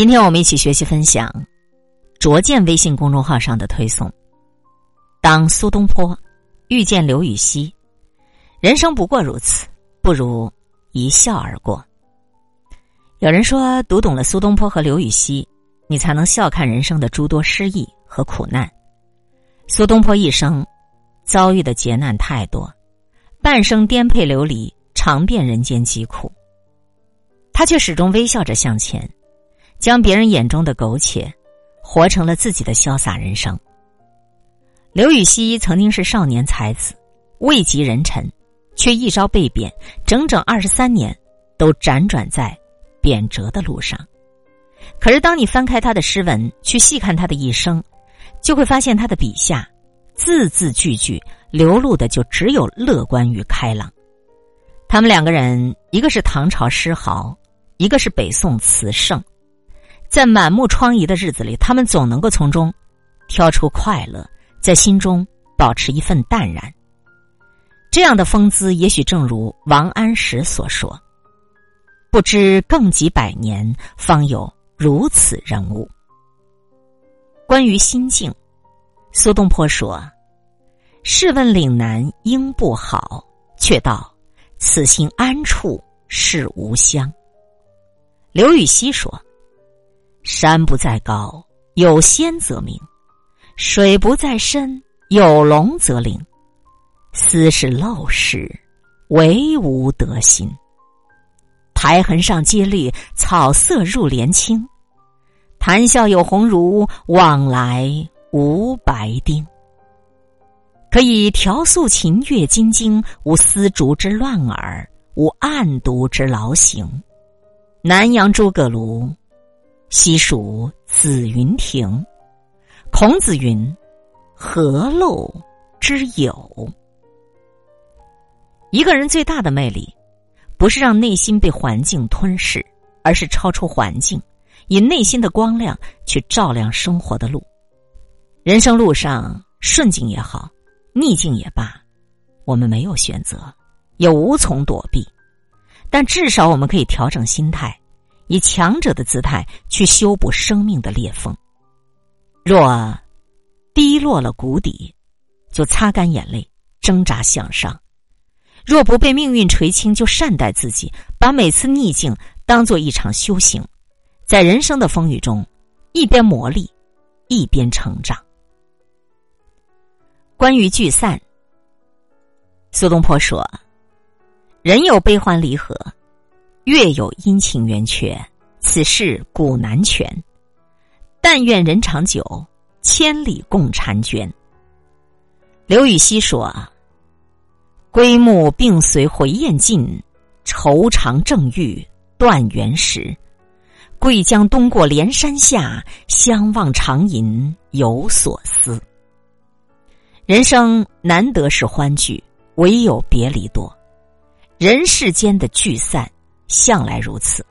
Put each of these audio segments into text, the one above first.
今天我们一起学习分享卓见微信公众号上的推送。当苏东坡遇见刘禹锡，人生不过如此，不如一笑而过。有人说，读懂了苏东坡和刘禹锡，你才能笑看人生的诸多失意和苦难。苏东坡一生遭遇的劫难太多，半生颠沛流离，尝遍人间疾苦。他却始终微笑着向前，将别人眼中的苟且，活成了自己的潇洒人生。刘禹锡曾经是少年才子，位极人臣，却一朝被贬，整整二十三年都辗转在贬谪的路上。可是，当你翻开他的诗文，去细看他的一生，就会发现他的笔下字字句句流露的就只有乐观与开朗。他们两个人，一个是唐朝诗豪。一个是北宋词圣，在满目疮痍的日子里，他们总能够从中挑出快乐，在心中保持一份淡然。这样的风姿，也许正如王安石所说：“不知更几百年，方有如此人物。”关于心境，苏东坡说：“试问岭南应不好，却道此心安处是吾乡。”刘禹锡说：“山不在高，有仙则名；水不在深，有龙则灵。斯是陋室，惟吾德馨。苔痕上阶绿，草色入帘青。谈笑有鸿儒，往来无白丁。可以调素琴，阅金经，无丝竹之乱耳，无案牍之劳形。”南阳诸葛庐，西蜀子云亭。孔子云：“何陋之有？”一个人最大的魅力，不是让内心被环境吞噬，而是超出环境，以内心的光亮去照亮生活的路。人生路上，顺境也好，逆境也罢，我们没有选择，也无从躲避。但至少我们可以调整心态，以强者的姿态去修补生命的裂缝。若低落了谷底，就擦干眼泪，挣扎向上；若不被命运垂青，就善待自己，把每次逆境当做一场修行，在人生的风雨中，一边磨砺，一边成长。关于聚散，苏东坡说。人有悲欢离合，月有阴晴圆缺，此事古难全。但愿人长久，千里共婵娟。刘禹锡说：“归暮并随回雁尽，愁肠正欲断垣时。桂江东过连山下，相望长吟有所思。”人生难得是欢聚，唯有别离多。人世间的聚散，向来如此。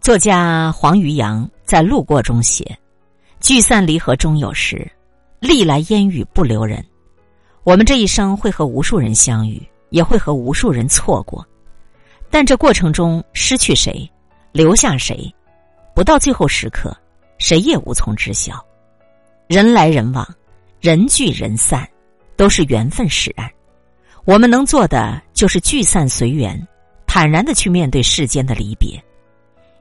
作家黄于阳在《路过》中写：“聚散离合终有时，历来烟雨不留人。”我们这一生会和无数人相遇，也会和无数人错过，但这过程中失去谁，留下谁，不到最后时刻，谁也无从知晓。人来人往，人聚人散，都是缘分使然。我们能做的就是聚散随缘，坦然的去面对世间的离别。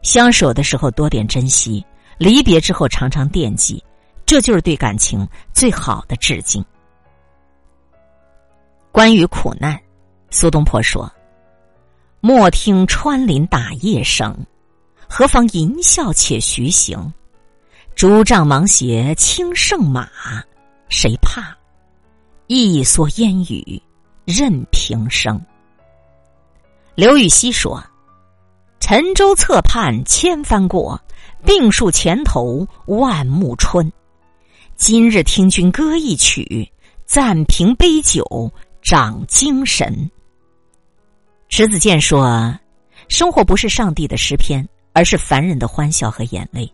相守的时候多点珍惜，离别之后常常惦记，这就是对感情最好的致敬。关于苦难，苏东坡说：“莫听穿林打叶声，何妨吟啸且徐行。竹杖芒鞋轻胜马，谁怕？一蓑烟雨。”任平生。刘禹锡说：“沉舟侧畔千帆过，病树前头万木春。今日听君歌一曲，暂凭杯酒长精神。”迟子建说：“生活不是上帝的诗篇，而是凡人的欢笑和眼泪。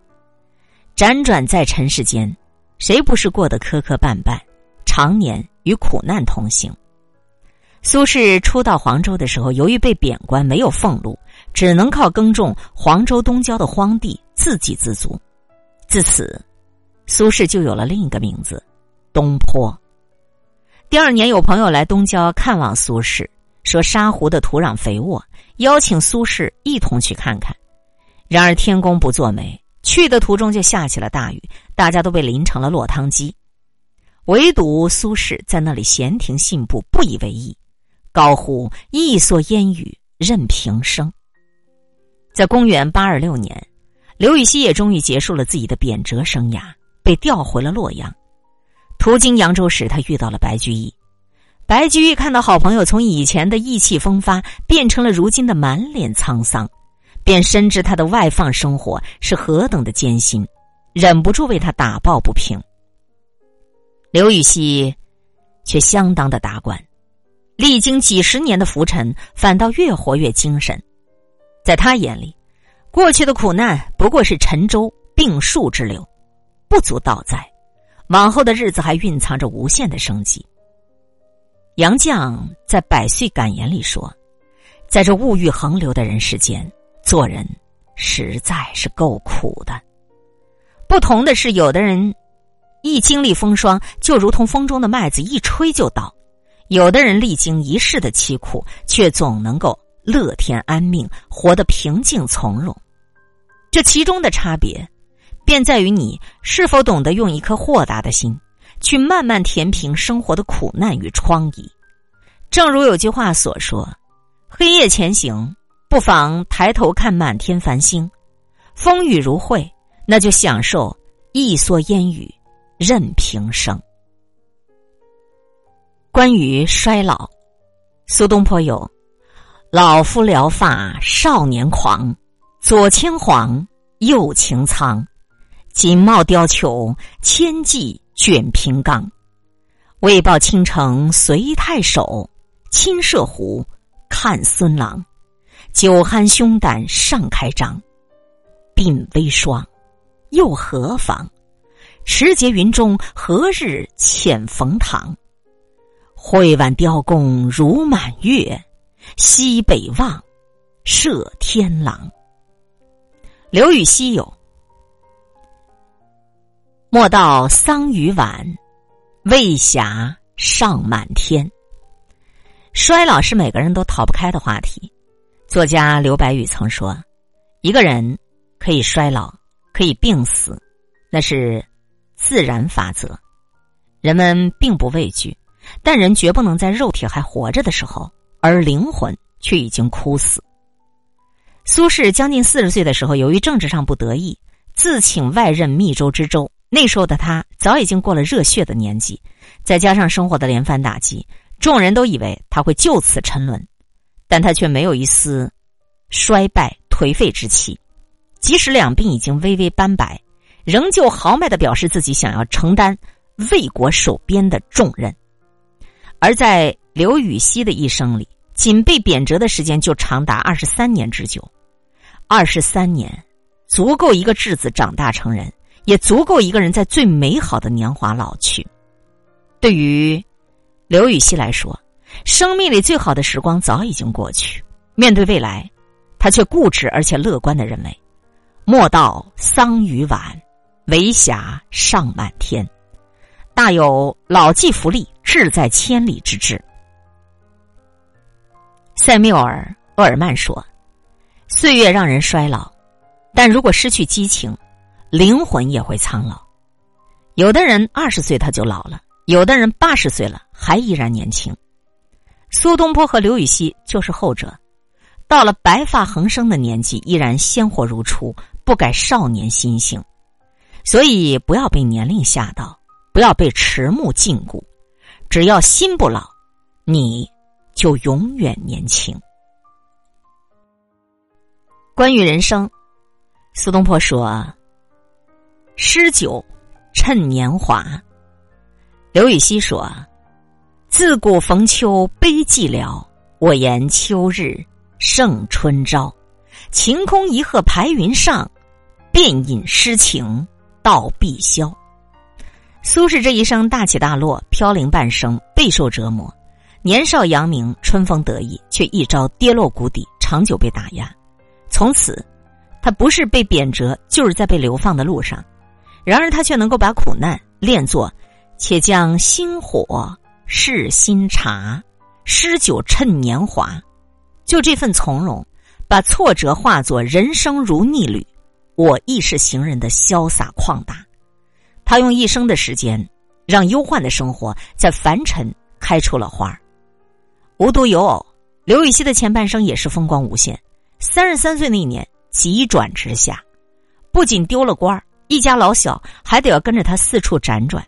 辗转在尘世间，谁不是过得磕磕绊绊，常年与苦难同行？”苏轼初到黄州的时候，由于被贬官，没有俸禄，只能靠耕种黄州东郊的荒地自给自足。自此，苏轼就有了另一个名字——东坡。第二年，有朋友来东郊看望苏轼，说沙湖的土壤肥沃，邀请苏轼一同去看看。然而天公不作美，去的途中就下起了大雨，大家都被淋成了落汤鸡。唯独苏轼在那里闲庭信步，不以为意，高呼“一蓑烟雨任平生”。在公元八二六年，刘禹锡也终于结束了自己的贬谪生涯，被调回了洛阳。途经扬州时，他遇到了白居易。白居易看到好朋友从以前的意气风发变成了如今的满脸沧桑，便深知他的外放生活是何等的艰辛，忍不住为他打抱不平。刘禹锡却相当的达观，历经几十年的浮沉，反倒越活越精神。在他眼里，过去的苦难不过是沉舟病树之流，不足道哉。往后的日子还蕴藏着无限的生机。杨绛在《百岁感言》里说：“在这物欲横流的人世间，做人实在是够苦的。不同的是，有的人。”一经历风霜，就如同风中的麦子，一吹就倒；有的人历经一世的凄苦，却总能够乐天安命，活得平静从容。这其中的差别，便在于你是否懂得用一颗豁达的心，去慢慢填平生活的苦难与疮痍。正如有句话所说：“黑夜前行，不妨抬头看满天繁星；风雨如晦，那就享受一蓑烟雨。”任平生。关于衰老，苏东坡有“老夫聊发少年狂，左牵黄，右擎苍，锦帽貂裘，千骑卷平冈。为报倾城随太守，亲射虎，看孙郎。酒酣胸胆尚开张，鬓微霜，又何妨？”持节云中，何日遣冯唐？会挽雕弓如满月，西北望，射天狼。刘禹锡有：莫道桑榆晚，未霞尚满天。衰老是每个人都逃不开的话题。作家刘白羽曾说：“一个人可以衰老，可以病死，那是。”自然法则，人们并不畏惧，但人绝不能在肉体还活着的时候，而灵魂却已经枯死。苏轼将近四十岁的时候，由于政治上不得意，自请外任密州知州。那时候的他早已经过了热血的年纪，再加上生活的连番打击，众人都以为他会就此沉沦，但他却没有一丝衰败颓废之气，即使两鬓已经微微斑白。仍旧豪迈的表示自己想要承担为国守边的重任，而在刘禹锡的一生里，仅被贬谪的时间就长达二十三年之久。二十三年，足够一个稚子长大成人，也足够一个人在最美好的年华老去。对于刘禹锡来说，生命里最好的时光早已经过去。面对未来，他却固执而且乐观的认为：“莫道桑榆晚。”为霞尚满天，大有老骥伏枥，志在千里之志。塞缪尔·厄尔曼说：“岁月让人衰老，但如果失去激情，灵魂也会苍老。有的人二十岁他就老了，有的人八十岁了还依然年轻。苏东坡和刘禹锡就是后者，到了白发横生的年纪，依然鲜活如初，不改少年心性。”所以，不要被年龄吓到，不要被迟暮禁锢。只要心不老，你就永远年轻。关于人生，苏东坡说：“诗酒趁年华。”刘禹锡说：“自古逢秋悲寂寥，我言秋日胜春朝。晴空一鹤排云上，便引诗情。”到碧霄。苏轼这一生大起大落，飘零半生，备受折磨。年少扬名，春风得意，却一朝跌落谷底，长久被打压。从此，他不是被贬谪，就是在被流放的路上。然而，他却能够把苦难练作“且将新火试新茶，诗酒趁年华”。就这份从容，把挫折化作人生如逆旅，我亦是行人的潇洒旷达。他用一生的时间，让忧患的生活在凡尘开出了花。无独有偶，刘禹锡的前半生也是风光无限。三十三岁那年，急转直下，不仅丢了官，一家老小还得要跟着他四处辗转。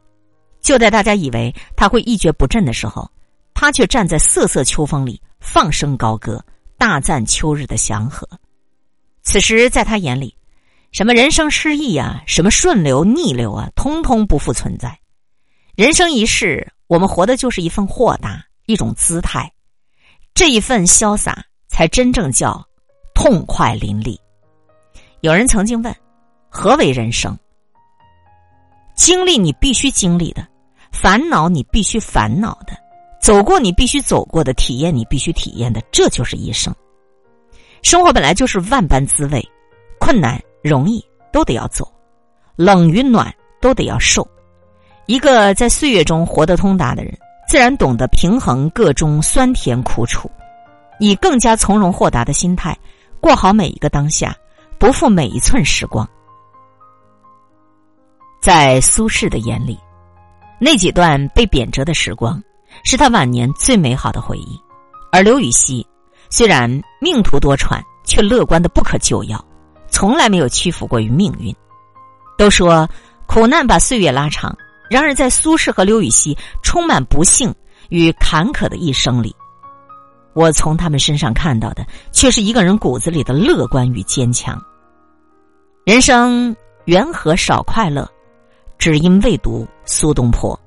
就在大家以为他会一蹶不振的时候，他却站在瑟瑟秋风里放声高歌，大赞秋日的祥和。此时，在他眼里，什么人生失意啊，什么顺流逆流啊，通通不复存在。人生一世，我们活的就是一份豁达，一种姿态。这一份潇洒，才真正叫痛快淋漓。有人曾经问：“何为人生？”经历你必须经历的，烦恼你必须烦恼的，走过你必须走过的，体验你必须体验的，这就是一生。生活本来就是万般滋味，困难容易都得要走，冷与暖都得要受。一个在岁月中活得通达的人。自然懂得平衡各中酸甜苦楚，以更加从容豁达的心态过好每一个当下，不负每一寸时光。在苏轼的眼里，那几段被贬谪的时光是他晚年最美好的回忆；而刘禹锡虽然命途多舛，却乐观的不可救药，从来没有屈服过于命运。都说苦难把岁月拉长。然而，在苏轼和刘禹锡充满不幸与坎坷的一生里，我从他们身上看到的却是一个人骨子里的乐观与坚强。人生缘何少快乐？只因未读苏东坡。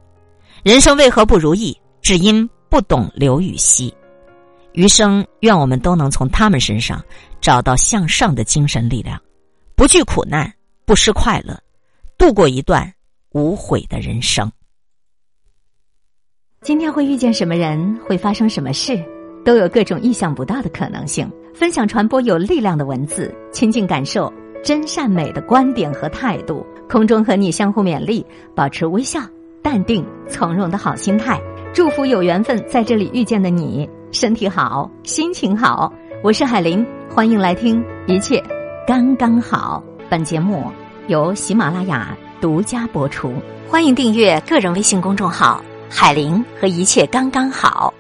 人生为何不如意？只因不懂刘禹锡。余生，愿我们都能从他们身上找到向上的精神力量，不惧苦难，不失快乐，度过一段。无悔的人生。今天会遇见什么人，会发生什么事，都有各种意想不到的可能性。分享传播有力量的文字，亲近感受真善美的观点和态度。空中和你相互勉励，保持微笑、淡定、从容的好心态。祝福有缘分在这里遇见的你，身体好，心情好。我是海林，欢迎来听，一切刚刚好。本节目由喜马拉雅。独家播出，欢迎订阅个人微信公众号“海玲”和一切刚刚好。